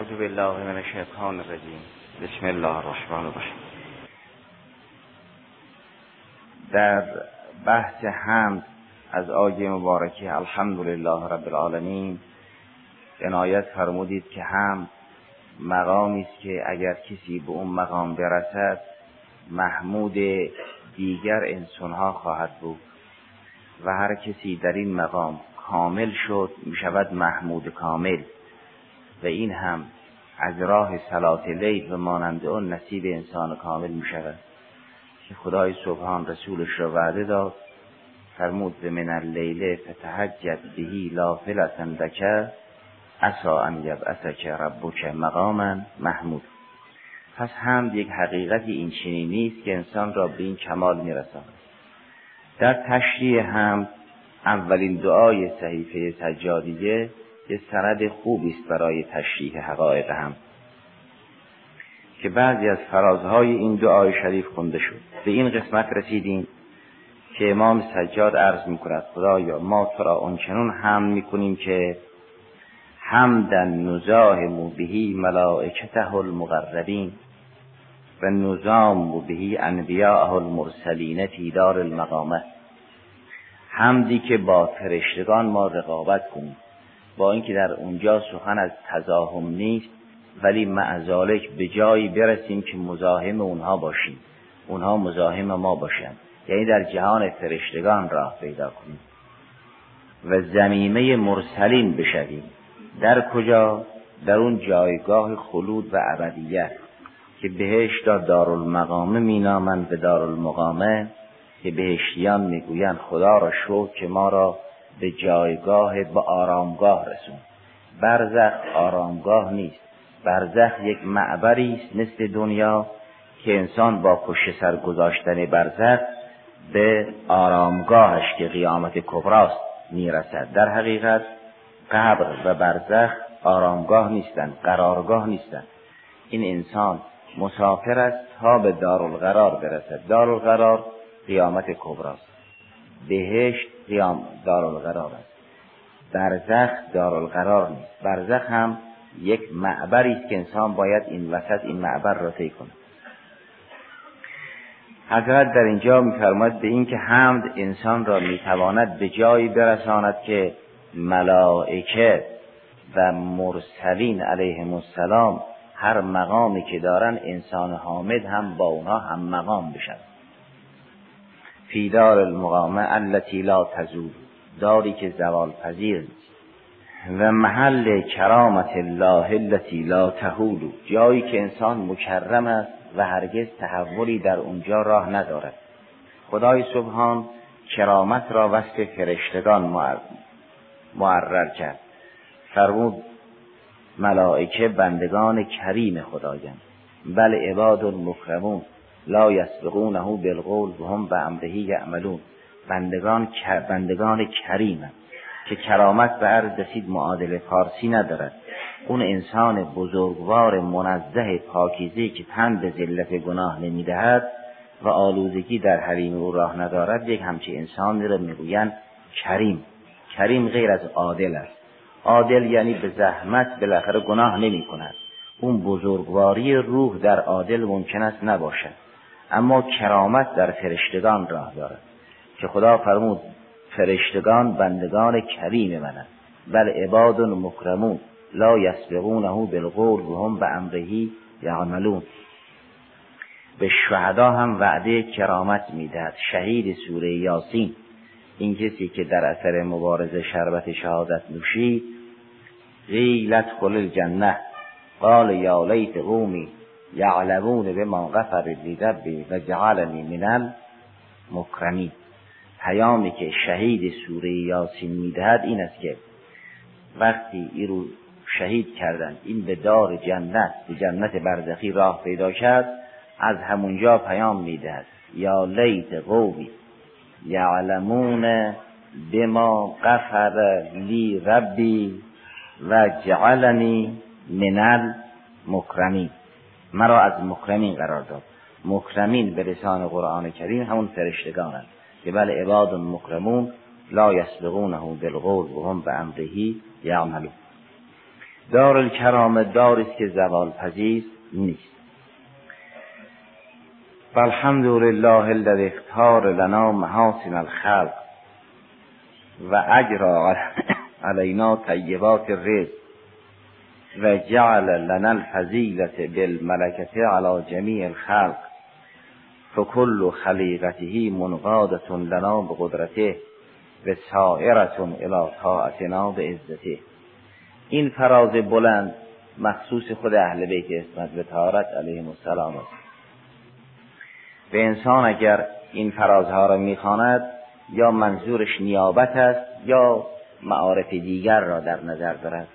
اعوذ بالله من الشیطان الرجیم. بسم الله الرحمن الرحیم. در بحث حمد از آیه مبارکه الحمدلله رب العالمین عنایت فرمودید که هم مقامی است که اگر کسی به اون مقام برسد محمود دیگر انسانها خواهد بود. و هر کسی در این مقام کامل شد می شود محمود کامل. و این هم از راه سلات لیل و مانند اون نصیب انسان کامل می شود که خدای سبحان رسولش را وعده داد فرمود به من اللیل فتحجد بهی لافلتا بکه اسا ان یبعثک ربک مقاما محمود. پس هم یک حقیقتی این چنینی است که انسان را به این کمال میرساند. در تشریح هم اولین دعای صحیفه سجادیه یه سند خوبی است برای تشریح حقایق هم. که بعضی از فرازهای این دعای شریف خونده شد. به این قسمت رسیدیم که امام سجاد عرض می کند خدایا ما تو را آنچنان هم می‌کنیم که حمدا نزاهم بهی ملائکته المقربین و نظام بهی انبیاء المرسلین فی دار المقامه. حمدی که با فرشتگان ما رقابت کنیم. با اینکه در اونجا سخن از تزاهم نیست ولی معذالک به جایی برسیم که مزاحم اونها باشیم. اونها مزاحم ما باشند. یعنی در جهان فرشتگان راه پیدا کنیم. و زمیمه مرسلین بشویم. در کجا؟ در اون جایگاه خلود و ابدیت که بهشت را دارالمقامه مینامند به دارالمقامه که بهشتیان می‌گویند خدا را شو که ما را به جایگاه به آرامگاه رسون. برزخ آرامگاه نیست. برزخ یک معبری است مثل دنیا که انسان با پشت سر گذاشتن برزخ به آرامگاهش که قیامت کبراست می‌رسد. در حقیقت قبر و برزخ آرامگاه نیستند قرارگاه نیستند. این انسان مسافر است تا به دارالقرار برسد. دارالقرار قیامت کبراست. بهشت قیام دارالقرار است برزخ دارالقرار نیست. برزخ هم یک معبری است که انسان باید این وسط این معبر را طی کند. حضرت در اینجا میفرماید به اینکه حمد انسان را می‌تواند به جایی برساند که ملائکه و مرسلین علیهم السلام هر مقامی که دارن انسان حامد هم با اونها هم مقام بشن. فی دار المقامه التي لا تزول داری که زوال پذیر و محل کرامت الله التي لا تهول جایی که انسان مکرم است و هرگز تحولی در اونجا راه ندارد. خدای سبحان کرامت را وصف فرشتگان معرر کرد. فرمود ملائکه بندگان کریم خدایند. بل عباد مکرمون لا یسبقونه بالقول و هم به امرهی یعملون. بندگان بندگان کریمند که کرامت به عرض رسید معادل فارسی ندارد. اون انسان بزرگوار منزه پاکیزه که تن به ذلت گناه نمی‌دهد و آلودگی در حریم او راه ندارد یک همچی انسانی را می‌گویند کریم. کریم غیر از عادل است. عادل یعنی به زحمت بالاخره گناه نمی کند اون بزرگواری روح در عادل ممکن است نباشد. اما کرامت در فرشتگان راه دارد که خدا فرمود فرشتگان بندگان کریم منند. بل عباد مکرمون لا یسبقونه بالقول و هم به امرهی یعملون. به شهدا هم وعده کرامت می‌دهد. شهید سوره یاسین. این کسی که در اثر مبارزه شربت شهادت نوشید قیلت خل الجنه. قال یا لیت قومی. یعلمون به ما غفر ربی و جعلنی من المکرمین پیامی که شهید سوره یاسین می‌دهد این است که وقتی این رو شهید کردند این به دار جنت به جنت برزخی راه پیدا کرد از همونجا پیام می‌دهد. یا لیت قومی یعلمون بما غفر لی ربی و جعلنی من المکرمین. مرا از مکرمین قرار داد. مکرمین به لسان قرآن کریم همون فرشتگانند که بل عباد مکرمون لا یسبقونه بالقول و هم به امرهی یعملون. دار الکرامه داری است که زوال پذیر نیست. والحمد لله الذي اختار لنا محاسن الخلق و اجرا علینا طیبات الرزق. و جعل لنا الفضیلت بالملکت على جمیع الخلق فکل خلیقته منقادة لنا بقدرته و سائرة الى طاعتنا به عزته این فراز بلند مخصوص خود اهل بیت اسمت و تارت علیهم السلام است. به انسان اگر این فرازها را می‌خواند یا منظورش نیابت است یا معارف دیگر را در نظر دارد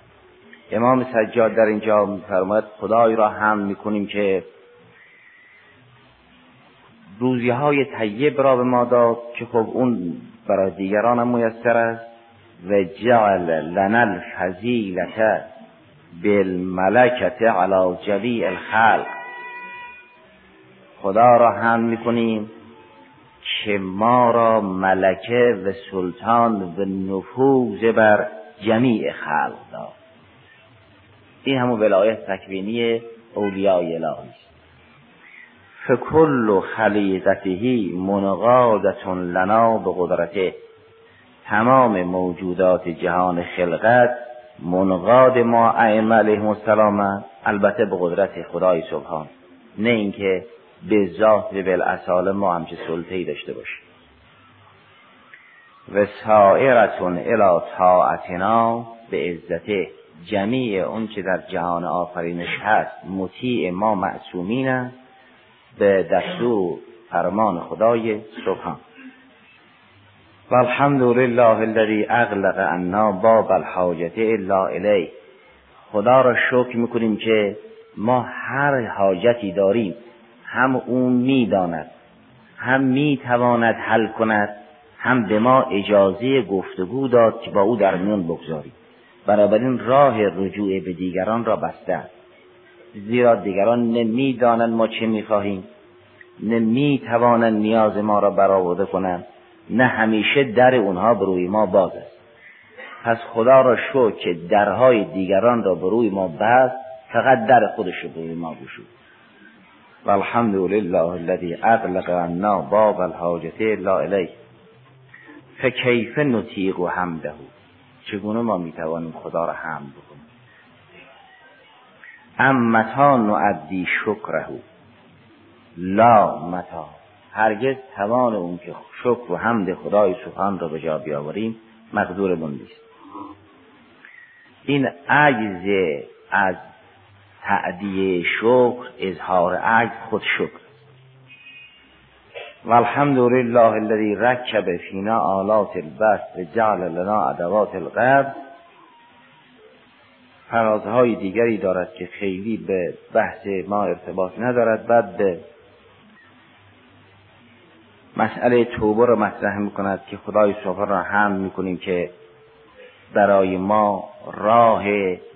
امام سجاد در اینجا میفرماید خدای را هم می‌کنیم که روزی های طیب را به ما داد که خب اون برای دیگران هم میسر است. و جعل لنا الفضیلت بالملکت علی جلیع الخلق. خدا را هم می‌کنیم که ما را ملکه و سلطان و نفوذ بر جمیع خلق داد. این همون ولایت تکوینی اولیای الهی است. فکل خلیقته منقادة لنا به قدرته. تمام موجودات جهان خلقت منقاد ما ائمه علیهم السلام البته به قدرت خدای سبحان. نه اینکه به ذات و بالاصاله ما همچه سلطه‌ای داشته باشیم. و سائرتون الی طاعتنا به عزته. جمیع اون که در جهان آفرینش هست مطیع ما معصومین به دستور فرمان خدای سبحان. و الحمد لله الذي اغلق عنا باب الحاجت الا الیه. خدا را شکر می‌کنیم که ما هر حاجتی داریم هم اون می‌داند هم می‌تواند حل کند هم به ما اجازه گفتگو داد که با او در میان بگذاریم. بنابراین راه رجوع به دیگران را بسته است. زیرا دیگران نمی‌دانند ما چه می‌خواهیم. نمی‌توانند نیاز ما را برآورده کنند. نه همیشه در اونها به روی ما باز است. پس خدا را شو که درهای دیگران را به روی ما بست فقط در خودش رو روی ما گشود. والحمد لله الذي اغلق عنا باب الحاجت لا الیه. فکیف نطیق و حمده. چگونه ما می‌توانیم خدا را حمد بکنیم؟ ام متا نعدی شکره. لا متا هرگز توان اون که شکر و حمد خدای سبحان را به جا بیاوریم مقدور نیست. این عجز از تعدیه شکر اظهار عجز خود شکر. والحمد لله الذي ركب فينا آلات البس و جعل لنا ادوات القبض فرازهای دیگری دارد که خیلی به بحث ما ارتباط ندارد. بعد به مسئله توبه رو مطرح می‌کند که خدای سبحان را هم می‌کنیم که برای ما راه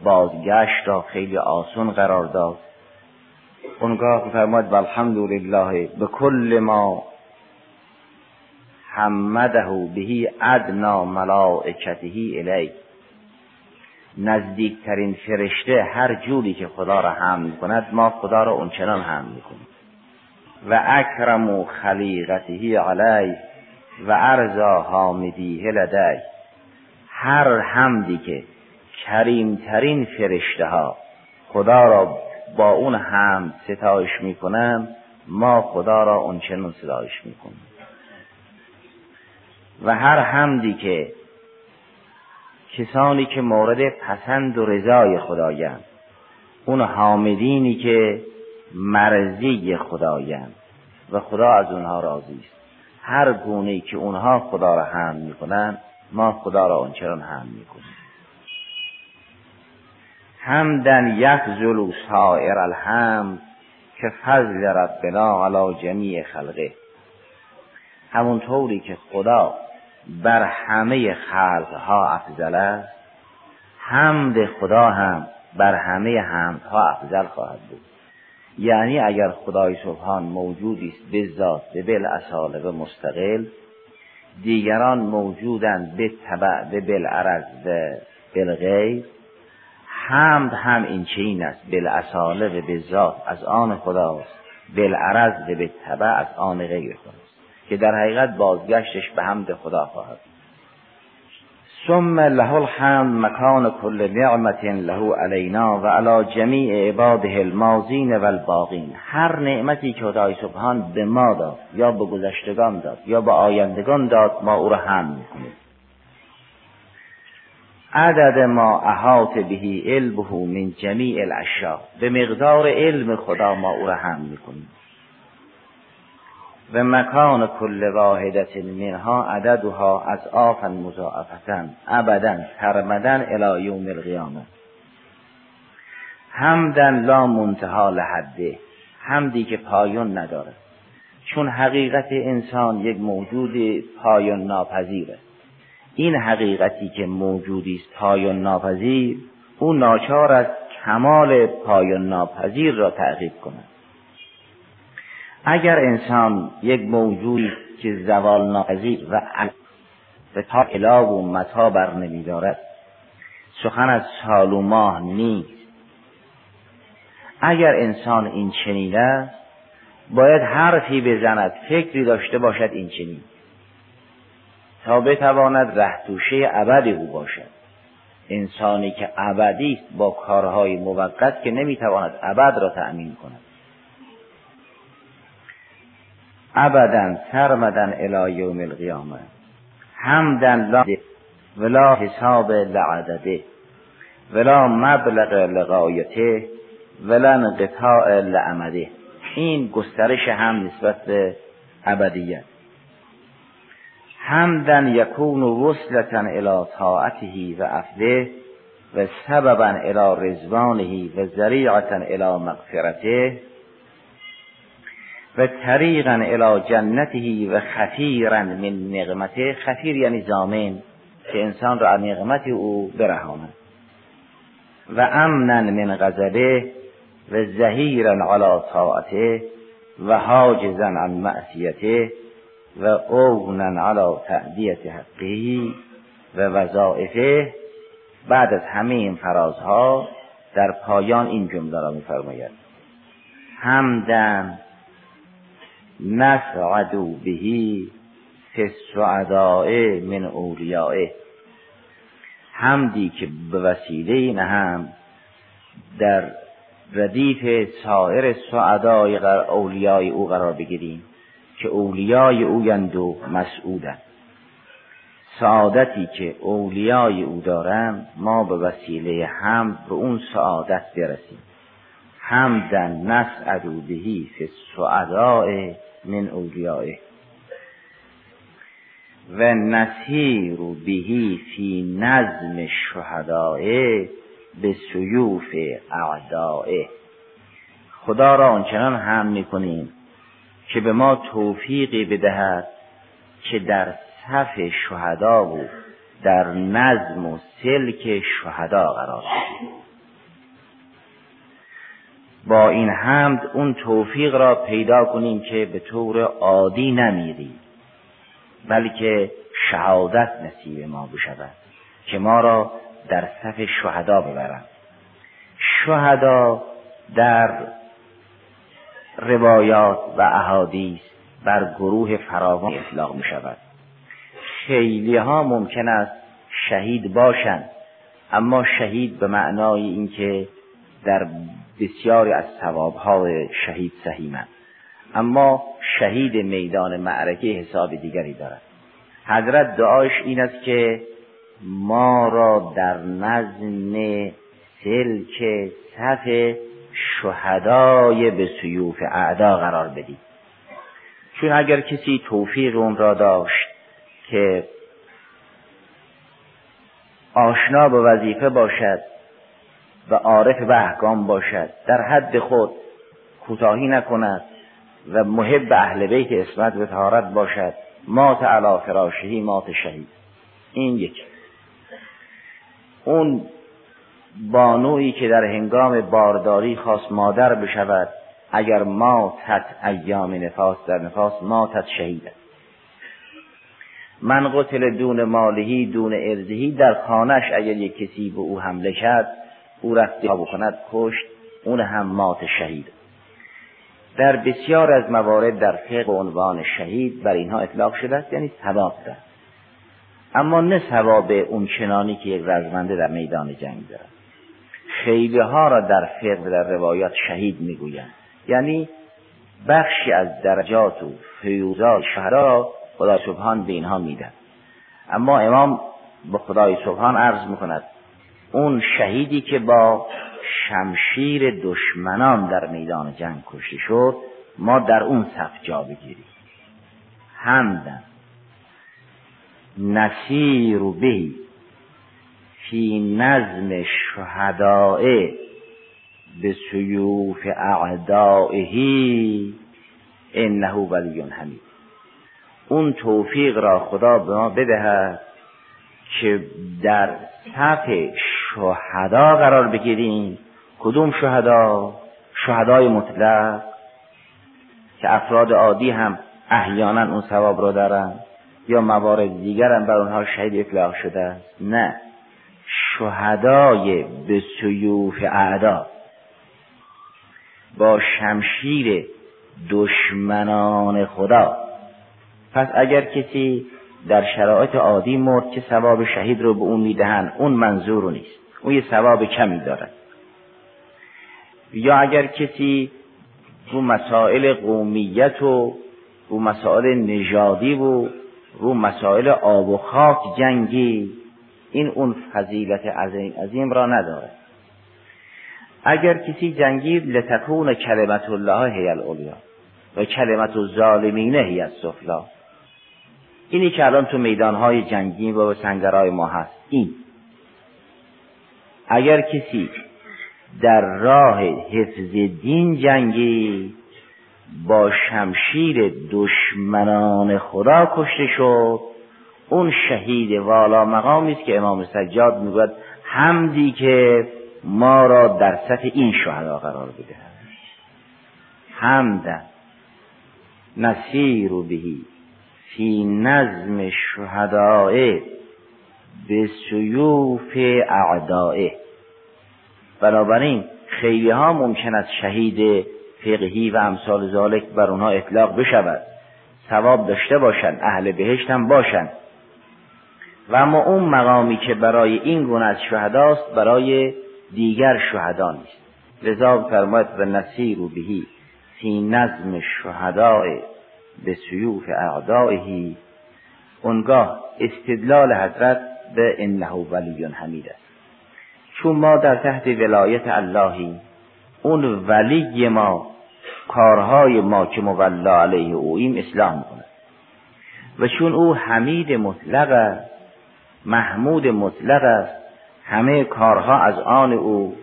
بازگشت را خیلی آسون قرار داد. اونگاه فرماید والحمد لله به کل ما حمده بهی ادنا ملائکته الی. نزدیکترین فرشته هر جوری که خدا را حمد کند ما خدا را اونچنان حمد می‌کنیم. و اکرم خلیقته علی و ارزا حامدیه لدی. هر حمدی که کریمترین فرشته ها خدا را با اون حمد ستایش می‌کنن ما خدا را اونچنان ستایش می‌کنیم. و هر حمدی که کسانی که مورد پسند و رضای خدایند اون حامدینی که مرزی خدایند و خدا از اونها راضی است. هر گونه که اونها خدا را حمد می‌کنن ما خدا را آنچنان حمد می‌کنیم. حمدن یفضل سائر الحمد که فضل ربنا علی جمیع خلقه. همونطوری که خدا بر همه خلقها افضل است. حمد خدا هم بر همه حمدها افضل خواهد بود. یعنی اگر خدای سبحان موجودی است به ذات به بل اصاله مستقل دیگران موجودند به تبع به بل عرض و بالغیر حمد هم این چین است. و به ذات از آن خداست. بالعرض و به تبع از آن غیر خداست که در حقیقت بازگشتش به حمد خدا خواهد ثم له الحمد مکان کل نعمت له علینا و علی جمیع عباده المازین و الباقین هر نعمتی که خدای سبحان به ما داد یا به گذشتگان داد یا به آیندگان داد ما او را حمد می‌کنیم. عدد ما احاط بهی علمه من جمیع الاشیاء. به مقدار علم خدا ما او را حمد می‌کنیم. و مکان کل واحدت منها عددها از آفا مضاعفتن ابدا ترمدن الى یوم القیامه حمدن لا منتها لحده حمدی که پایان نداره چون حقیقت انسان یک موجود پایان ناپذیره. این حقیقتی که موجودی است پایان ناپذیر او ناچار است کمال پایان ناپذیر را تعقیب کند. اگر انسان یک موجودی که زوال ناپذیر و به تا اله و متا بر نمیدارد سخن از سال و ماه نیست. اگر انسان این چنین است باید حرفی بزند فکری داشته باشد این چنین. تا بتواند رهتوشه ابد او باشد. انسانی که ابدی است با کارهای موقت که نمی‌تواند ابد را تأمین کند. ابدا سرمدن الى یوم القیامه. حمدن لا ولا حساب لعدده ولا مبلغ لغایته ولا انقطاع لعمده این گسترش هم نسبت به ابدیت. حمدن یکون وصلتا الى طاعته و افده و سببا الى رزوانه و ذریعتا الى مغفرته. و طریقا الى جنته و خفیرا من نقمته خفیر یعنی زامن که انسان را از نقمت او برهاند. و امنا من غضبه و زهیرا علی طاعته و حاجزا عن معصیته و اونا علی تعدیت حقی و وظائفه بعد از همه این فرازها در پایان این جمله را میفرماید. حمدن نسعد بهی من اولیائه حمدی که به وسیله این هم در ردیف سایر سعدای اولیای او قرار بگیریم که اولیای اویند و مسعودن سعادتی که اولیای او دارند ما به وسیله هم به اون سعادت برسیم. حمدن نسعد بهی فی من اولیائه. و نسیر بهی فی نظم شهدائه به سیوف اعدائه. خدا را آنچنان هم می‌کنیم که به ما توفیقی بدهد که در صف شهدا و در نظم و سلک شهدا قرار با این حمد اون توفیق را پیدا کنیم که به طور عادی نمیریم بلکه شهادت نصیب ما بشود که ما را در صف شهدا ببرند. شهدا در روایات و احادیث بر گروه فراوان اطلاق می شود خیلی ها ممکن است شهید باشند اما شهید به معنای اینکه در بسیاری از ثوابهای شهید سهیمند اما شهید میدان معرکه حساب دیگری دارد. حضرت دعاش این است که ما را در نظم سلک صف شهدای به سیوف اعدا قرار بدید. چون اگر کسی توفیق اون را داشت که آشنا به وظیفه باشد و عارف به احکام باشد. در حد خود کوتاهی نکند و محب اهل بیت اسمت و تهارت باشد. مات علا فراشهی مات شهید. این یک. اون بانویی که در هنگام بارداری خواست مادر بشود اگر ماتت ایام نفاس در نفاس ماتت شهید من قتل دون مالهی دون ارزهی در خانش اگر یک کسی به او حمله کرد او رفت بکند کشت. اون هم مات شهید. در بسیار از موارد در فقه عنوان شهید بر اینها اطلاق شده است یعنی ثواب ده اما نه ثواب اون چنانی که یک رزمنده در میدان جنگ دارد. خیلی ها را در فقه در روایات شهید می‌گویند. یعنی بخشی از درجات و فیوزات شهدا را خدا سبحان به اینها میدن اما امام به خدای سبحان عرض می‌کند اون شهیدی که با شمشیر دشمنان در میدان جنگ کشته شد ما در اون صف جا بگیریم. همدن نسیر به فی نظم شهدائه به سیوف اعدائهی انه ولی حمید. اون توفیق را خدا به ما بدهد که در صف شهدا قرار بگیریم. کدوم شهدا؟ شهدای مطلق. که افراد عادی هم احیانا اون ثواب را دارن یا موارد دیگر هم بر اونها شهید اطلاق شده است. نه. شهدای به سیوف اعدا. با شمشیر دشمنان خدا. پس اگر کسی در شرایط عادی مرد که ثواب شهید رو به اون می‌دهن اون منظور نیست. اون یه ثواب کمی دارد یا اگر کسی رو مسائل قومیت و رو مسائل نژادی و رو مسائل آب و خاک جنگی این اون فضیلت عظیم, عظیم را ندارد اگر کسی جنگید لتکون کلمت الله هی الاولیا و کلمت الظالمین هی السفلا. اینی که الان تو میدانهای جنگی و سنگرهای ما هست. این. اگر کسی در راه حفظ دین جنگی با شمشیر دشمنان خدا کشته شد اون شهید والا مقامی است که امام سجاد می‌گوید حمدی که ما را در سطح این شهدا قرار بده. حمد نسیر بهی فی نظم شهدائه به سیوف اعدائه. بنابراین خیلی ها ممکن است شهید فقهی و امثال ذالک بر اونها اطلاق بشود. ثواب داشته باشند اهل بهشت هم باشند و اما اون مقامی که برای این گونه از شهداست برای دیگر شهدا نیست. لذا فرماید و نصیر و بهی فی نظم شهداء به سیوف اعدائهی اونگاه استدلال حضرت به انه ولی حمید است. چون ما در تحت ولایت اللهی اون ولی ما کارهای ما که مولا علیه اویم اصلاح می‌کنه. و چون او حمید مطلق است محمود مطلق است همه کارها از آن او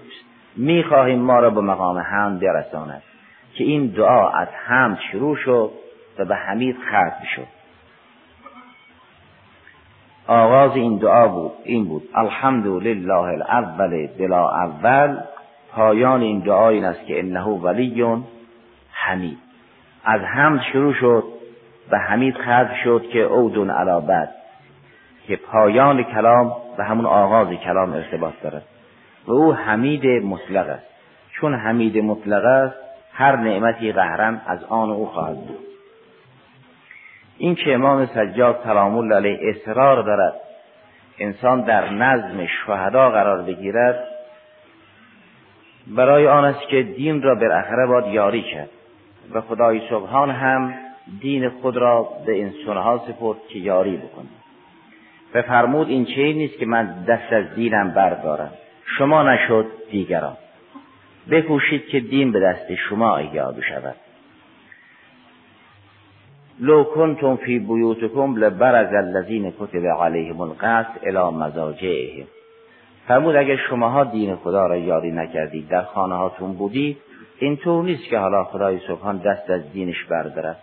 می‌خواهیم ما را به مقام حمد برساند. که این دعا از حمد شروع شد و به حمید ختم شد. آغاز این دعا بود این بود. الحمد لله الاول بلا اول. پایان این دعا این است که انه ولی حمید. از حمد شروع شد و حمید ختم شد که اودون علابت که پایان کلام و همون آغاز کلام ارتباط دارد. و او حمید مطلق است. چون حمید مطلق است هر نعمتی قهرن از آن او خواهد بود. این که امام سجاد سلام علیه اصرار دارد انسان در نظم شهدا قرار بگیرد برای آن است که دین را بالاخره باید یاری کرد و خدای سبحان هم دین خود را به انسانها سپرد که یاری بکنه. و فرمود این چه نیست که من دست از دینم بردارم. شما نشد دیگران. بکوشید که دین به دست شما احیا بشود لو کنتم فی بیوتکم لبرز الذین کتب علیهم القتل الی مزاجعهم. فرمود اگر شماها دین خدا را یاری نکردید در خانه هاتون بودید اینطور نیست که حالا خدای سبحان دست از دینش بردارد.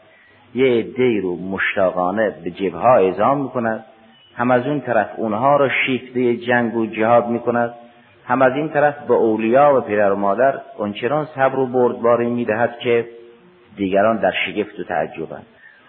یه عده رو مشتاقانه به جبها اعزام می‌کند. هم از اون طرف اونها را شیفته جنگ و جهاد می‌کند. هم از این طرف به اولیا و پدر و مادر اونچنان صبر و بردباری می‌دهد که دیگران در شگفت و تعجبند.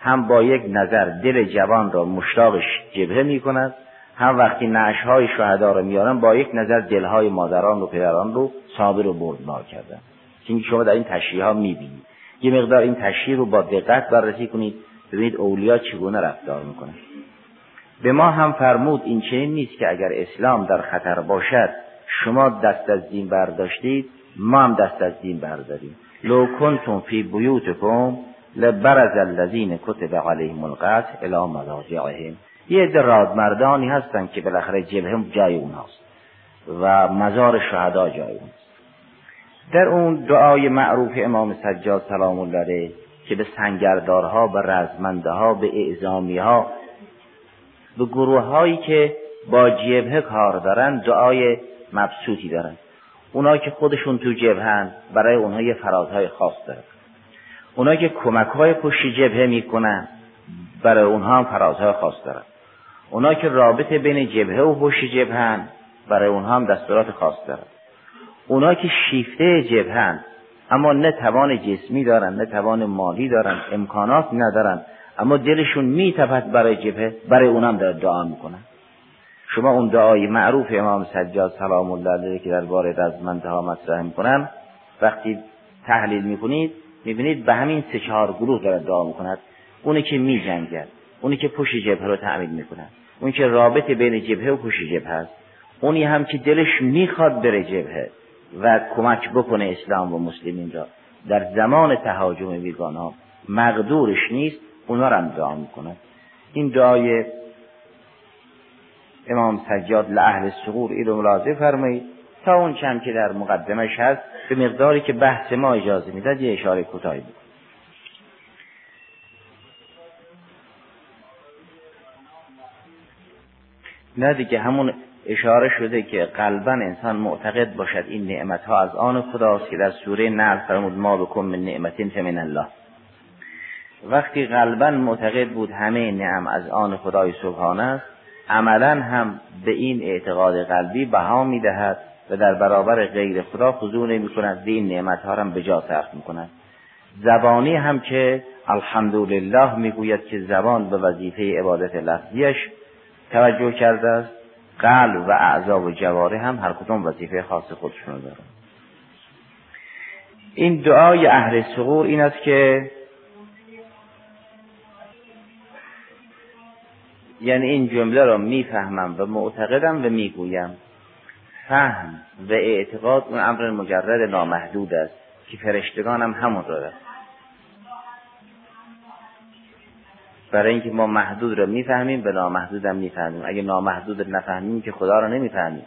هم با یک نظر دل جوان را مشتاقش جبهه می کند هم وقتی نعش های شهدا رو میارن با یک نظر دلهای مادران و پدران رو صابر و بردبار کردن که شما در این تشریح ها می‌بینید. یه مقدار این تشریح رو با دقت بررسی کنید ببینید اولیا چگونه رفتار می‌کنن به ما هم فرمود این چنین نیست که اگر اسلام در خطر باشد شما دست از دین برداشتید ما هم دست از دین برداریم. لو کنتم فی بیوتکم لبرز الذین کتب علیهم القتل الی مضاجعهم. یه عده رادمردانی هستن که بالاخره جبهه جای اوناست و مزار شهدا جای اوناست. در اون دعای معروف امام سجاد سلام الله علیه که به سنگردارها به رزمنده ها به اعزامی ها به گروه هایی که با جبهه کار دارن دعای مبسوطی دارن. اونا که خودشون تو جبهن برای اونها یه فرازهای خاص دارن. اونا که کمک های پشت جبهه می‌کنن برای اونها هم فرازهای خاص دارن. اونا که رابطه بین جبهه و پشت جبهن برای اونها هم دستورات خاص دارن. اونا که شیفته جبهن اما نه توان جسمی دارن نه توان مالی دارن امکانات ندارن اما دلشون میتپد برای جبهه برای اونم در دعا می‌کنن. شما اون دعای معروف امام سجاد سلام الله علیه که درباره رزمنده ها مطرح می‌کنن وقتی تحلیل می‌کنید می‌بینید به همین سه چهار گروه داره دعا می‌کند. اونی که میجنگد اونی که پشت جبهه رو تعمید می‌کنن اونی که رابطه بین جبهه و پشت جبهه است اونی هم که دلش می‌خواد بره جبهه و کمک بکنه اسلام و مسلمین را. در زمان تهاجم بیگان ها مقدورش نیست اونا را هم دعا می‌کنن این دعای امام سجاد سقور این رو ملاحظه فرمایید. تا اون چند که در مقدمش هست به مقداری که بحث ما اجازه می‌داد یه اشاره کوتاهی بود نه دیگه همون اشاره شده که قلبا انسان معتقد باشد این نعمت ها از آن خداست که در سوره نعل فرمود ما بکن من نعمتین فمن الله. وقتی قلبا معتقد بود همه نعم از آن خدای سبحانه است عملا هم به این اعتقاد قلبی بها می‌دهد. و در برابر غیر خدا خضوع نمی کند این نعمت ها هم به جا صرف می کند زبانی هم که الحمدلله می‌گوید که زبان به وظیفه عبادت لفظیش توجه کرده است قلب و اعضا و جواره هم هر کدوم وظیفه خاص خودشون دارن. این دعای اهل سقور این است که یعنی این جمله را می‌فهمم و معتقدم و می‌گویم. فهم و اعتقاد اون امر مجرد نامحدود است که فرشتگان هم همون را دارد برای اینکه ما محدود را می‌فهمیم به نامحدود هم می‌فهمیم. اگه نامحدود نفهمیم که خدا را نمی‌فهمیم.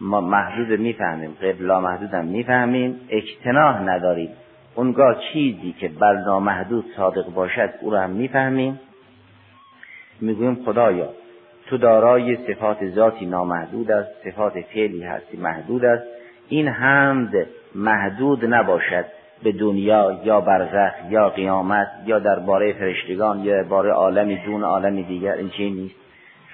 ما محدود می‌فهمیم. غیر لامحدود هم می‌فهمیم. اجتناح نداریم. اونگاه چیزی که بر نامحدود صادق باشد او را هم می‌فهمیم. می‌گویم خدایا تو دارای صفات ذاتی نامحدود است صفات فعلی هستی محدود است. این حمد محدود نباشد به دنیا یا برزخ یا قیامت یا درباره فرشتگان یا درباره عالمی دون عالمی دیگر این چی نیست.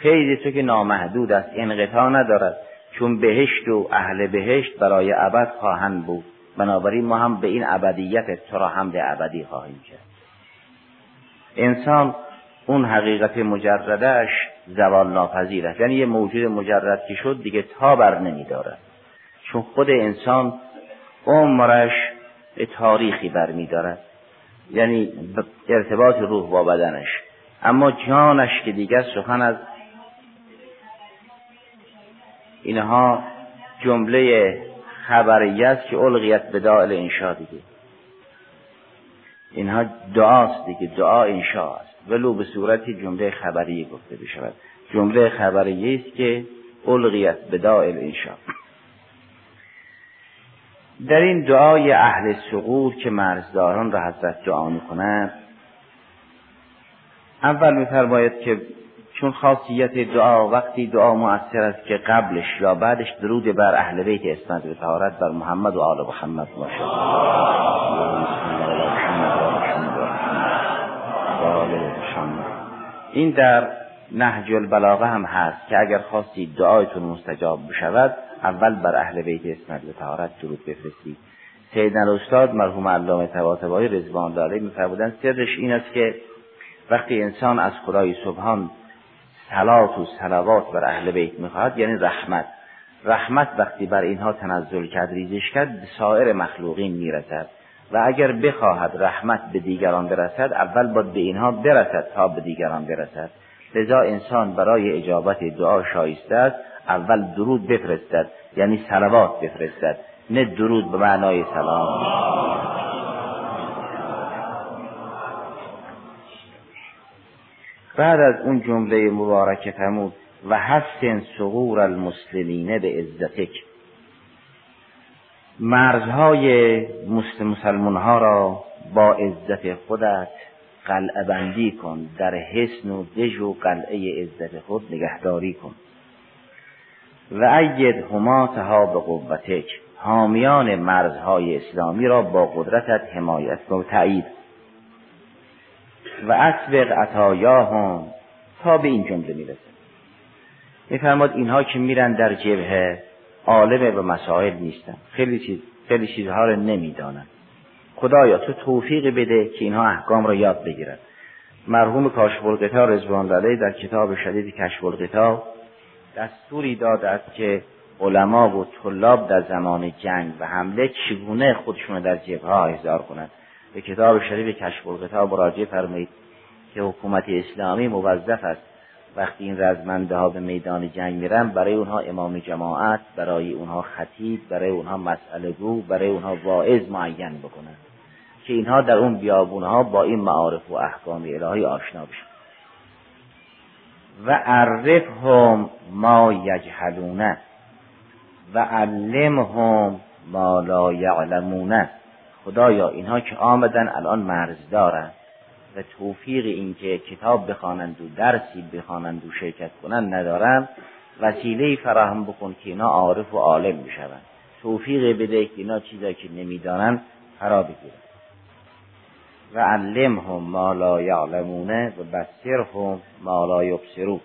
فیض تو که نامحدود است انقطاع ندارد. چون بهشت و اهل بهشت برای ابد خواهند بود. بنابراین ما هم به این ابدیت تو را هم به ابدی خواهیم کرد. انسان اون حقیقت مجردش زوال ناپذیر است. یعنی یه موجود مجرد که شد دیگه تا بر نمیدارد. چون خود انسان عمرش تاریخی برمیدارد. یعنی ارتباط روح با بدنش. اما جانش که دیگر سخن از اینها جمله خبریه است که الغیت به دائل انشا دیگه. اینها دعاست دیگه دعا انشا است. ولو به صورت جمله خبریه گفته بشود. جمله خبریه است که الغیت به دائل انشا در این دعای اهل سقور که مرزداران را حضرت دعا می‌کنند اول میفرماید که چون خاصیت دعا وقتی دعا مؤثر است که قبلش یا بعدش درود بر اهل بیت اسمت طهارت بر محمد و آل محمد. باشه این در نهج البلاغه هم هست که اگر خواستید دعایتون مستجاب بشود اول بر اهل بیت اسمت به طهارت درود بفرستید. سیدنا استاد مرحوم علامه طباطبایی رضوان علیه میفرمودند سرش این است که وقتی انسان از خدای سبحان سلات و سلوات بر اهل بیت می‌خواهد یعنی رحمت. رحمت وقتی بر اینها تنزل کرد ریزش کرد به سایر مخلوقین می‌رسد. و اگر بخواهد رحمت به دیگران برسد اول باید به اینها برسد تا به دیگران برسد. لذا انسان برای اجابت دعا شایسته است اول درود بفرستد یعنی سلوات بفرستد نه درود به معنای سلام. بعد از اون جمله مبارکه فرمود و حسن صغور المسلمین به عزتک. مرزهای مسلمان ها را با عزت خودت قلعه بندی کن. در حسن و دژ و قلعه عزت خود نگهداری کن. و اید هماتها به قوتک. حامیان مرزهای اسلامی را با قدرتت حمایت و تایید و اسبق عطایاهم تا به این جمله می‌رسه. میفرماد اینها که میرن در جبهه عالم به مسائل نیستن. خیلی چیز خیلی چیزها رو نمی‌دانن. خدایا تو توفیق بده که اینها احکام را یاد بگیرن. مرحوم کاشف القطا رضوان علیه در کتاب شدید کشف القطا دستوری داده است که علما و طلاب در زمان جنگ و حمله چگونه خودشون در جبهه احضار کنند. به کتاب شریف کشف القطا مراجعه فرمایید که حکومت اسلامی موظف است وقتی این رزمنده ها به میدان جنگ میرن برای اونها امام جماعت برای اونها خطیب برای اونها مسئله گو برای اونها واعظ معین بکنن. که اینها در اون بیابون ها با این معارف و احکام الهی آشنا بشن. و عرفهم ما یجهلونه و علمهم ما لا یعلمونه خدایا اینها که آمدن الان مرز دارن. و توفیق اینکه کتاب بخوانند و درسی بخوانند و شرکت کنند ندارن وسیله فراهم بکن که اینا عارف و عالم بشوند. توفیق بده که اینا چیزایی که نمی‌دانن فرا بگیرن. و علمهم ما لا یعلمونه و بسرهم ما لا یبصرون.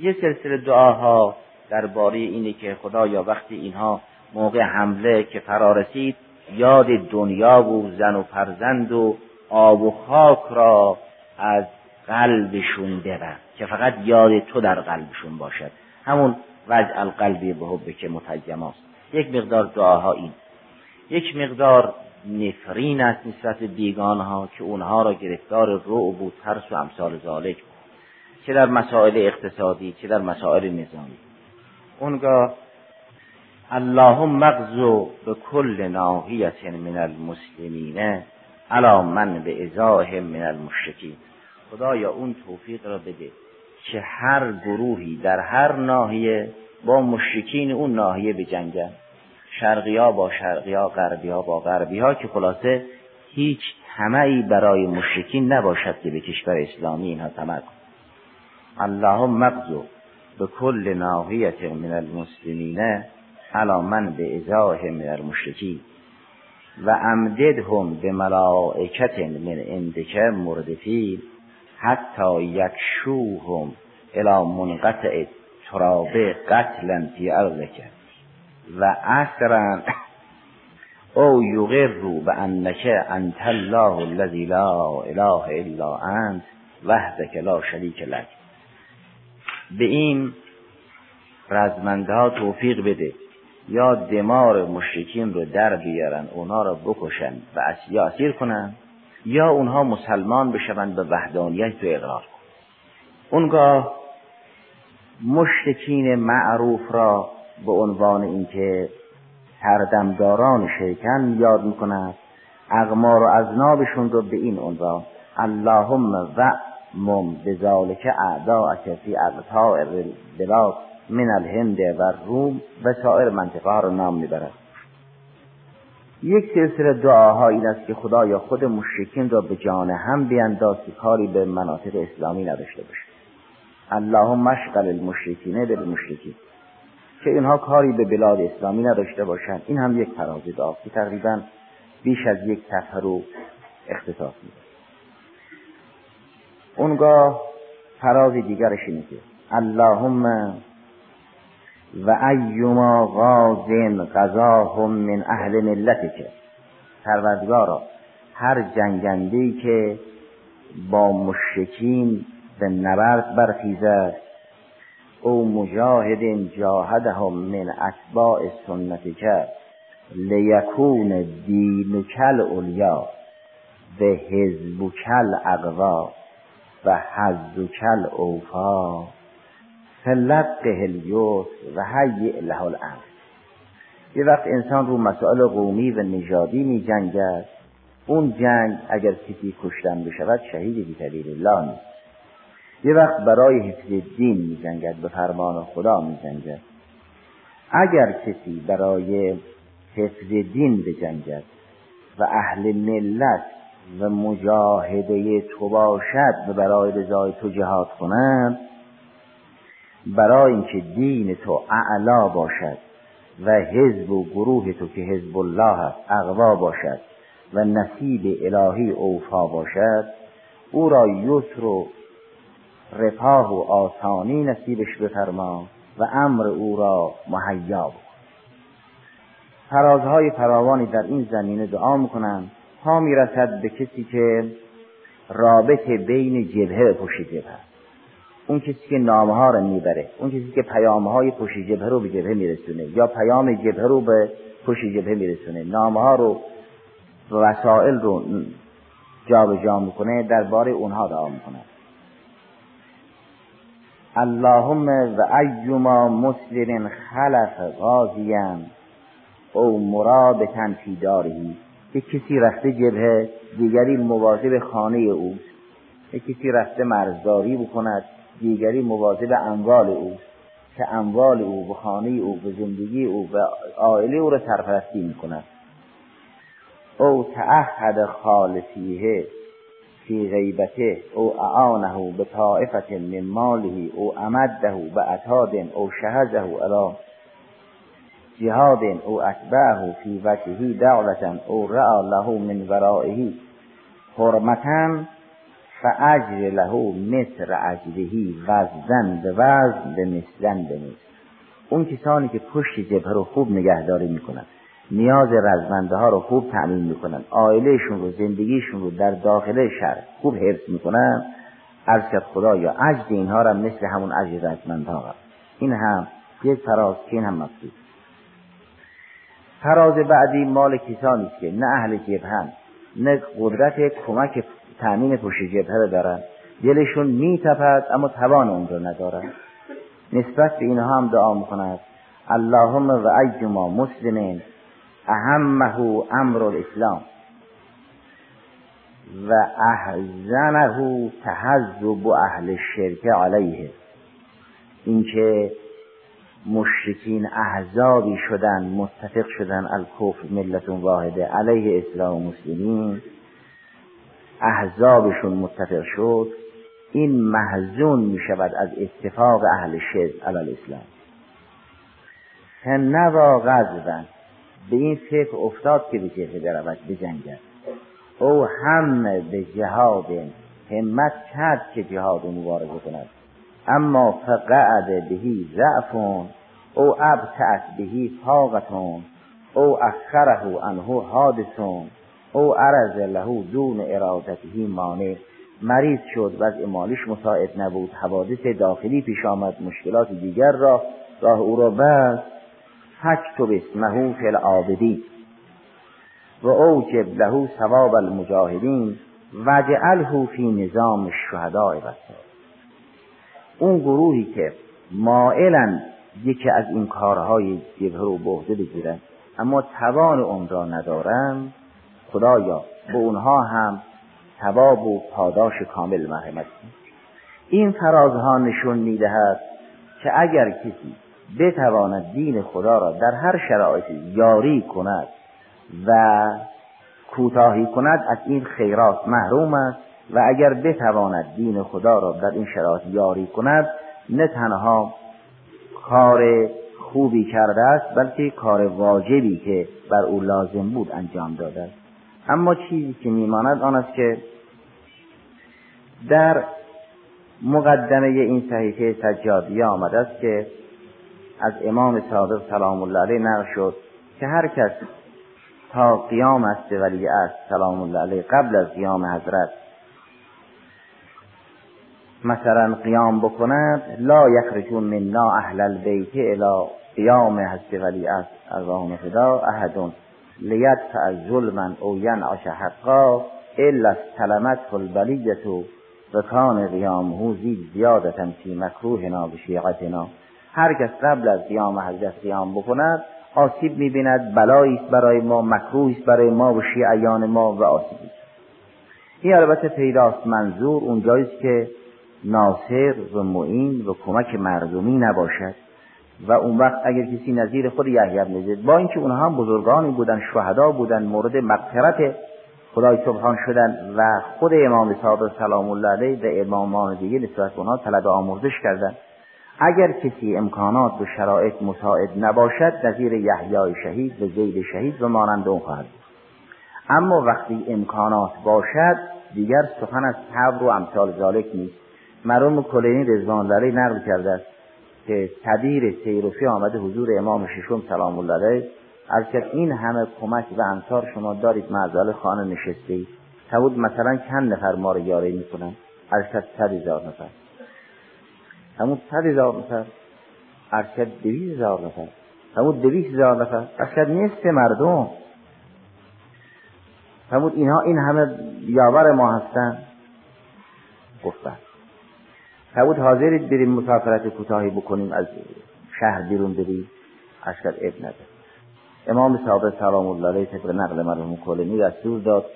یه سلسله دعاها درباره اینه که خدایا وقتی اینها موقع حمله که فرا رسید یاد دنیا و زن و فرزند و آب و خاک را از قلبشون ببر که فقط یاد تو در قلبشون باشد. همون وجع القلبی به حب که متجم یک مقدار دعاها این. یک مقدار نفرین است نسبت بیگانها که اونها را گرفتار رعب و ترس و امثال ذالک چه در مسائل اقتصادی چه در مسائل نظامی. اونگاه اللهم مغزو به کل ناحیت من المسلمین. علا من به ازاه من المشرکین. خدایا اون توفیق را بده که هر گروهی در هر ناحیه با مشرکین اون ناحیه به جنگن شرقیا با شرقیا غربیا با غربیا که خلاصه هیچ طمعی برای مشرکین نباشد که به کشور اسلامی اینها طمع کن اللهم مغزو به کل ناحیت من المسلمین علا من به ازاه من المشرکین. و امددهم به ملائکت من اندک مردفین حتی یکشوهم الى منقطع ترابه قتلا فی ارضک. و اثرا او یغروا به انک انت الله الذی لا اله الا انت وحدک لا شریک لک. به این رزمنده ها توفیق بده. یا دمار مشرکین رو در بیارن اونا رو بکشن و اسیر کنن یا اونها مسلمان بشوند به وحدانیت تو اقرار. اونگاه مشرکین معروف را به عنوان اینکه سردمداران شیکن یاد می‌کنند اغمار و ازنابشون رو به این عنوان. اللهم و مم بذالک اعداءک فی اقطاع البلاد من الهند و روم و سایر منطقه ها رو نام می‌برد. یک سلسله دعاها این است که خدایا خود مشرکین را به جان هم بیانداز که کاری به مناطق اسلامی نداشته باشه اللهم مشغل المشرکین بالمشرکین که اینها کاری به بلاد اسلامی نداشته باشند. این هم یک تراز دعا که تقریبا بیش از یک صفحه رو اختصاص میده. اونگاه فراز دیگرش اینه که اللهم و ایما غازن غذاهم من اهل ملتک پروردگارا هر جنگنده که با مشرکین به نبرد برخیزد او مجاهد جاهدهم من اتباع سنتک لیکون دین کل اولیا به حزب کل اقوا و حز کل اوفا. فلقه الیوس و هیئ له الامر. یه وقت انسان رو مسائل قومی و نژادی می جنگد. اون جنگ اگر کسی کشتن بشود شهید بی الله نیست. یه وقت برای حفظ دین می جنگد به فرمان خدا می جنگد. اگر کسی برای حفظ دین بجنگد و اهل ملت و مجاهده تو باشد و برای رضای تو جهاد کند برای اینکه دین تو اعلا باشد و حزب و گروه تو که حزب الله است اقوا باشد و نصیب الهی اوفا باشد او را یسر و رفاه و آسانی نصیبش بفرما و امر او را مهیا بکن. فرازهای فراوانی در این زمینه دعا می‌کنند تا می‌رسد به کسی که رابط بین جبهه پشت جبهه اون کسی که نامه ها رو می‌بره اون کسی که پیام های پشت جبهه رو به جبهه میرسونه یا پیام جبهه رو به پشت جبهه میرسونه نامه ها رو وسائل رو جابجا جا می‌کنه درباره اونها دعا می‌کنه. اللهم و ایما مسلم خلف غازیا او مرابطا فی که کسی رفته جبهه دیگری مواظب خانه او. کسی رفته مرزداری بکند دیگری مواظب اموال او که اموال او به خانه او به زندگی او به عائله او را سرپرستی می‌کند. او تعهد خالصیه فی غیبته او اعانه به طائفت من ماله او امده به اتاد او شهزه علی جهاد او اتبعه فی وجهه دعوتا او رأى له من ورائه حرمتا فاجر له مصر اجرهی وزن به وزن به مثلن به اون کسانی که پشت جبهه رو خوب نگهداری می‌کنن نیاز رزمنده ها رو خوب تأمین می‌کنن آیلهشون رو زندگیشون رو در داخل شهر خوب حفظ می‌کنن. از خدا یا عجز اینها را مثل همون عجز رزمنده ها این هم یک فراز که این هم مفید فراز بعدی مال کسانی که نه اهل جبهن نه قدرت کمک تأمین پشت جبهه رو دارن. دلشون میتپد اما توان اون رو ندارن. نسبت به اینها هم دعا می‌کند. اللهم و ایجما مسلمین. اهمه امر الاسلام. و احزنه تحذب اهل الشرک علیه. اینکه مشرکین احزابی شدن متفق شدن الکفر ملت واحده علیه اسلام و مسلمین. احزابشون متفق شد این محزون می شود از اتفاق اهل شرک علی الاسلام. نوا غزبن به این فکر افتاد که به جهه برود بجنگد او هم به جهاد همت کرد که جهاد مبارزه کند. اما فقعد بهی ضعفون او ابتعت بهی طاقتون او اخره انه حادثون. او عرض له دون ارادته مانع. مریض شد وضع مالیش مساعد نبود. حوادث داخلی پیش آمد مشکلات دیگر را راه او را بست. فکتب اسمه فی العابدی و اوجب له ثواب المجاهدین. وجعله فی نظام الشهداء و اون گروهی که مائلا یکی از این کارهای جبه رو بهده بگیرن اما توان اون را ندارن. خدایا به اونها هم ثواب و پاداش کامل مرحمت این فرازها نشون می‌دهد که اگر کسی بتواند دین خدا را در هر شرایطی یاری کند و کوتاهی کند از این خیرات محروم است و اگر بتواند دین خدا را در این شرایط یاری کند نه تنها کار خوبی کرده است بلکه کار واجبی که بر او لازم بود انجام داده است. اما چیزی که میماند آن است که در مقدمه این صحیفه سجادیه آمده است که از امام صادق سلام الله علیه نقل شد که هر کس تا قیام است ولی است سلام الله علیه قبل از قیام حضرت مثلا قیام بکند لا یخرجون منا اهل البیت الى قیام حضرت ولی از ارواحون فدا احد لیدفع ظلما او ینعش حقا الا استلمته البلیت و کان قیامه زید زیادتا فی مکروهنا به شیعتنا. هر کس قبل از قیام حضرت قیام بکند آسیب می‌بیند بلایی برای ما مکروه است برای ما و شیعیان ما و آسیبی این البته پیداست منظور اونجایی که ناصر و معین و کمک مردمی نباشد. و اون وقت اگر کسی نظیر خود یحیی بن با اینکه اونها هم بزرگانی بودن شهدا بودن مورد مغفرت خدای سبحان شدن و خود امام صادق سلام الله علیه و امامان دیگه نسبت اونها طلب آموزش کردن. اگر کسی امکانات و شرایط مساعد نباشد نظیر یحیای شهید و زید شهید و مانند اون خواهد اما وقتی امکانات باشد دیگر سخن از صبر و امثال ذالک نیست. مرحوم کلینی رضوان الله نقل کرده است. که تدیر سیروفی آمده حضور امام ششم سلام الله علیه. از که این همه کمک و انصار شما دارید معزال خانه نشسته اید تبود مثلا چند نفر ما رو یاری می‌کنن؟ که صد هزار نفر. همون صد هزار نفر. که دویز هزار نفر. همون دویز هزار نفر. که نصف مردم. همون اینها این همه یاور ما هستن. گفتن. بود حاضرید بریم مسافرت کوتاهی بکنیم از شهر بیرون بریم. اشکر اب نده امام صادق سلام الله علیه طبق نقل مرحوم کلمی دستور داد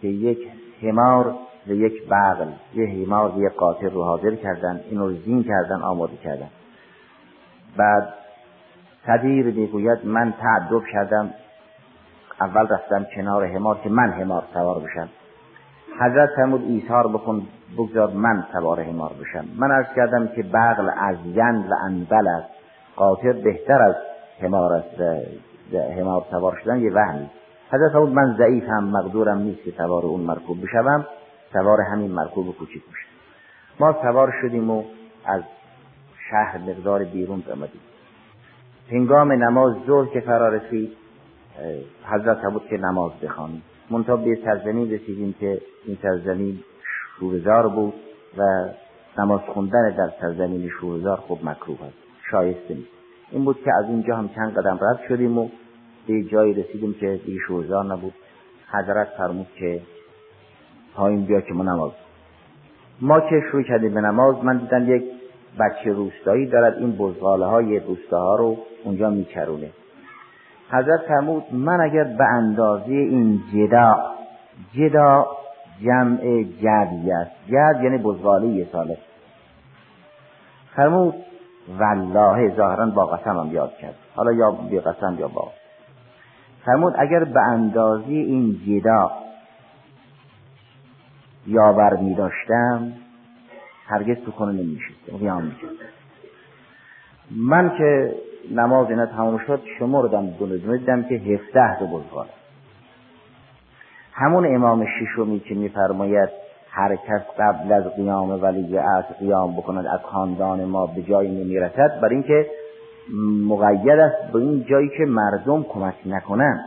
که یک حمار و یک بغل یه حمار و یک قاطر رو حاضر کردن اینو زین کردن آماده کردن. بعد صدیر می‌گوید من تعدب کردم اول رفتم کنار حمار که من حمار سوار بشم. حضرت فرمود ایثار بکن بگذار من سوار حمار بشم. من عرض کردم که بغل از یند و انبل است. قاطر بهتر از حمار است حمار سوار شدن یه وهمی حضرت فرمود من ضعیف هم مقدورم نیست که سوار اون مرکوب بشوم. سوار همین مرکوب کوچیک بشم ما سوار شدیم و از شهر مقدار بیرون آمدیم. هنگام نماز ظهر که فرا رسید حضرت بود که نماز بخوانیم منتها به سرزمین رسیدیم که این سرزمین شورزار بود و نماز خوندن در سرزمین شورزار خوب مکروه است شایسته نیست. این بود که از اینجا هم چند قدم رد شدیم و به جایی رسیدیم که دیگه شورزار نبود. حضرت فرمود که پایین بیا که ما نماز. ما که شروع کردیم به نماز من دیدم یک بچه روستایی دارد این بزغاله های روستاها رو اونجا میچرونه. حضرت فرمود من اگر به اندازه این جدا جدا جمع جدی است. جد یعنی بزغاله ساله. فرمود والله ظاهرا با قسم هم یاد کرد. حالا یا بی قسم یا با. فرمود اگر به اندازه این جدا یاور می داشتم هرگز تو کنه نمی می من که نماز اینا تمام شد شمردم دیدم که هفته دو بزرگان همون امام ششمی که میفرماید هر کس قبل از قیام ولی از قیام بکند از خاندان ما به جایی نمی‌رسد برای اینکه مقید است به این جایی که مردم کمک نکنند.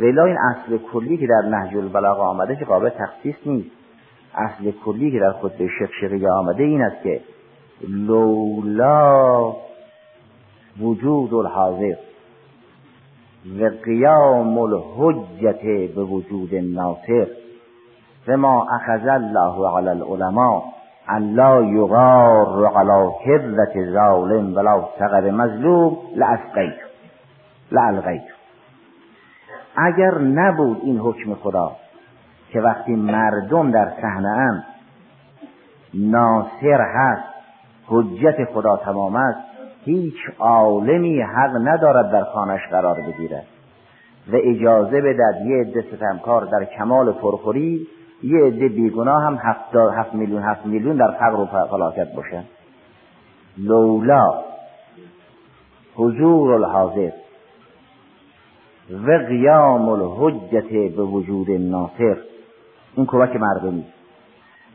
ولی این اصل کلی که در نهج البلاغه آمده که قابل تخصیص نیست. اصل کلی که در خود به شق آمده این است که لولا وجود الحاضر و قیام الحجت به وجود الناصر و ما اخذ الله علی العلماء ان لا یغار علی کذت ظالم ولا سقر مظلوم. لاسقیت لالغیت اگر نبود این حکم خدا که وقتی مردم در صحنه ناصر هست حجت خدا تمام است هیچ عالمی حق ندارد در خانش قرار بگیرد. و اجازه بدد یه عده ستمکار در کمال پرخوری یه عده بیگناه هم هفت, هفت میلیون هفت میلیون در فقر و فلاکت باشن لولا حضور الحاضر و قیام الحجت به وجود ناصر. این کمک مردمی.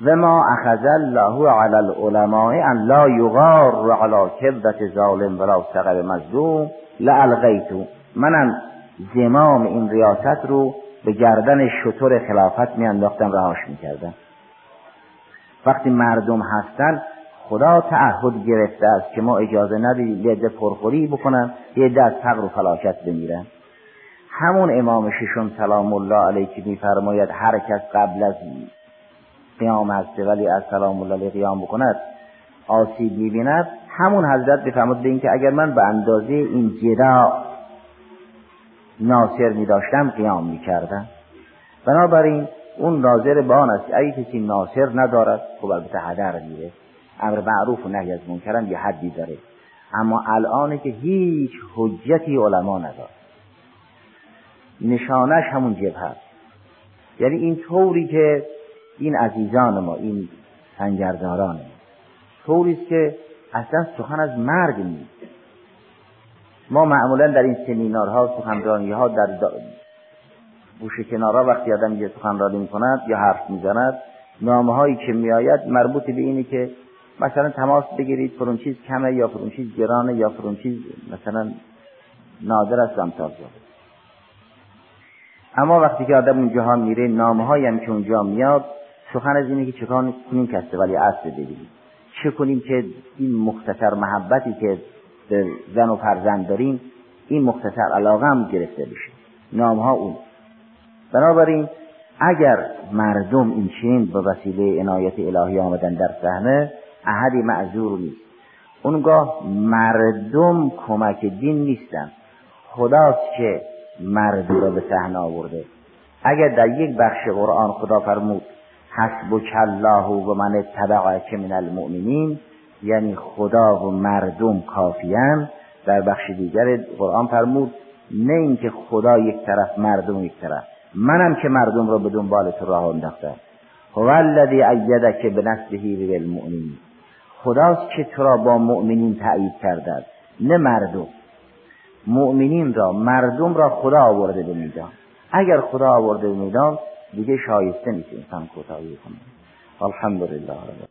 و ما اخذ الله علی العلماء ان لا یغار علی کبدت ظالم ولا سقر مظلوم لالغیتو منم زمام این ریاست رو به گردن شطور خلافت میانداختم رهاش می‌کردم. وقتی مردم هستن خدا تعهد گرفته است که ما اجازه ندید یه پرخوری بکنن یه از فقر و فلاکت بمیرن. همون امام ششم سلام الله علیه که میفرماید هر کس قبل از قیام هسته ولی از سلام الله علیه قیام بکند آسیب می‌بیند. همون حضرت بفرمود به اینکه اگر من به اندازه این جدا ناصر میداشتم قیام می‌کردم. بنابراین اون ناظر به آن است اگه کسی ناصر ندارد خب البته هدر میره امر معروف و نهی از منکرم یه حدی داره. اما الانه که هیچ حجتی علما نداره نشانش همون جبه هست یعنی این طوری که این عزیزان ما این سنگرداران ما. طوری است که اصلا سخن از مرگ نیست. ما معمولا در این سمینارها سخنرانی ها در بوش کنارا وقتی آدم یه سخنرانی می‌کند یا حرف می‌زند نامه هایی که میآید مربوط به اینه که مثلا تماس بگیرید فرون چیز کمه یا فرون چیز گرانه یا فرون چیز مثلا نادر است امثال اما وقتی که آدم اونجاها میره نامه هم که اونجا میاد سخن از اینه که چکار کنیم کسته ولی اصل ببینیم. چه کنیم که این مختصر محبتی که به زن و فرزند داریم این مختصر علاقه هم گرفته بشه. نامه ها اون. بنابراین اگر مردم این چین به وسیله عنایت الهی آمدن در صحنه احدی معذور نیست. اونگاه مردم کمک دین نیستن. خداست که مردم را به صحنه آورده. اگر در یک بخش قرآن خدا فرمود حسب الله و من که من المؤمنین یعنی خدا و مردم کافیان در بخش دیگر قرآن فرمود نه اینکه خدا یک طرف مردم یک طرف. منم که مردم را به دنبال تو راه انداختم. هو الذی که به به المؤمنین خداست که تو را با مؤمنین تایید کرده نه مردم. مؤمنین را مردم را خدا آورده به میدان. اگر خدا آورده به میدان دیگه شایسته نیست انسان کوتاهی کنه. الحمدلله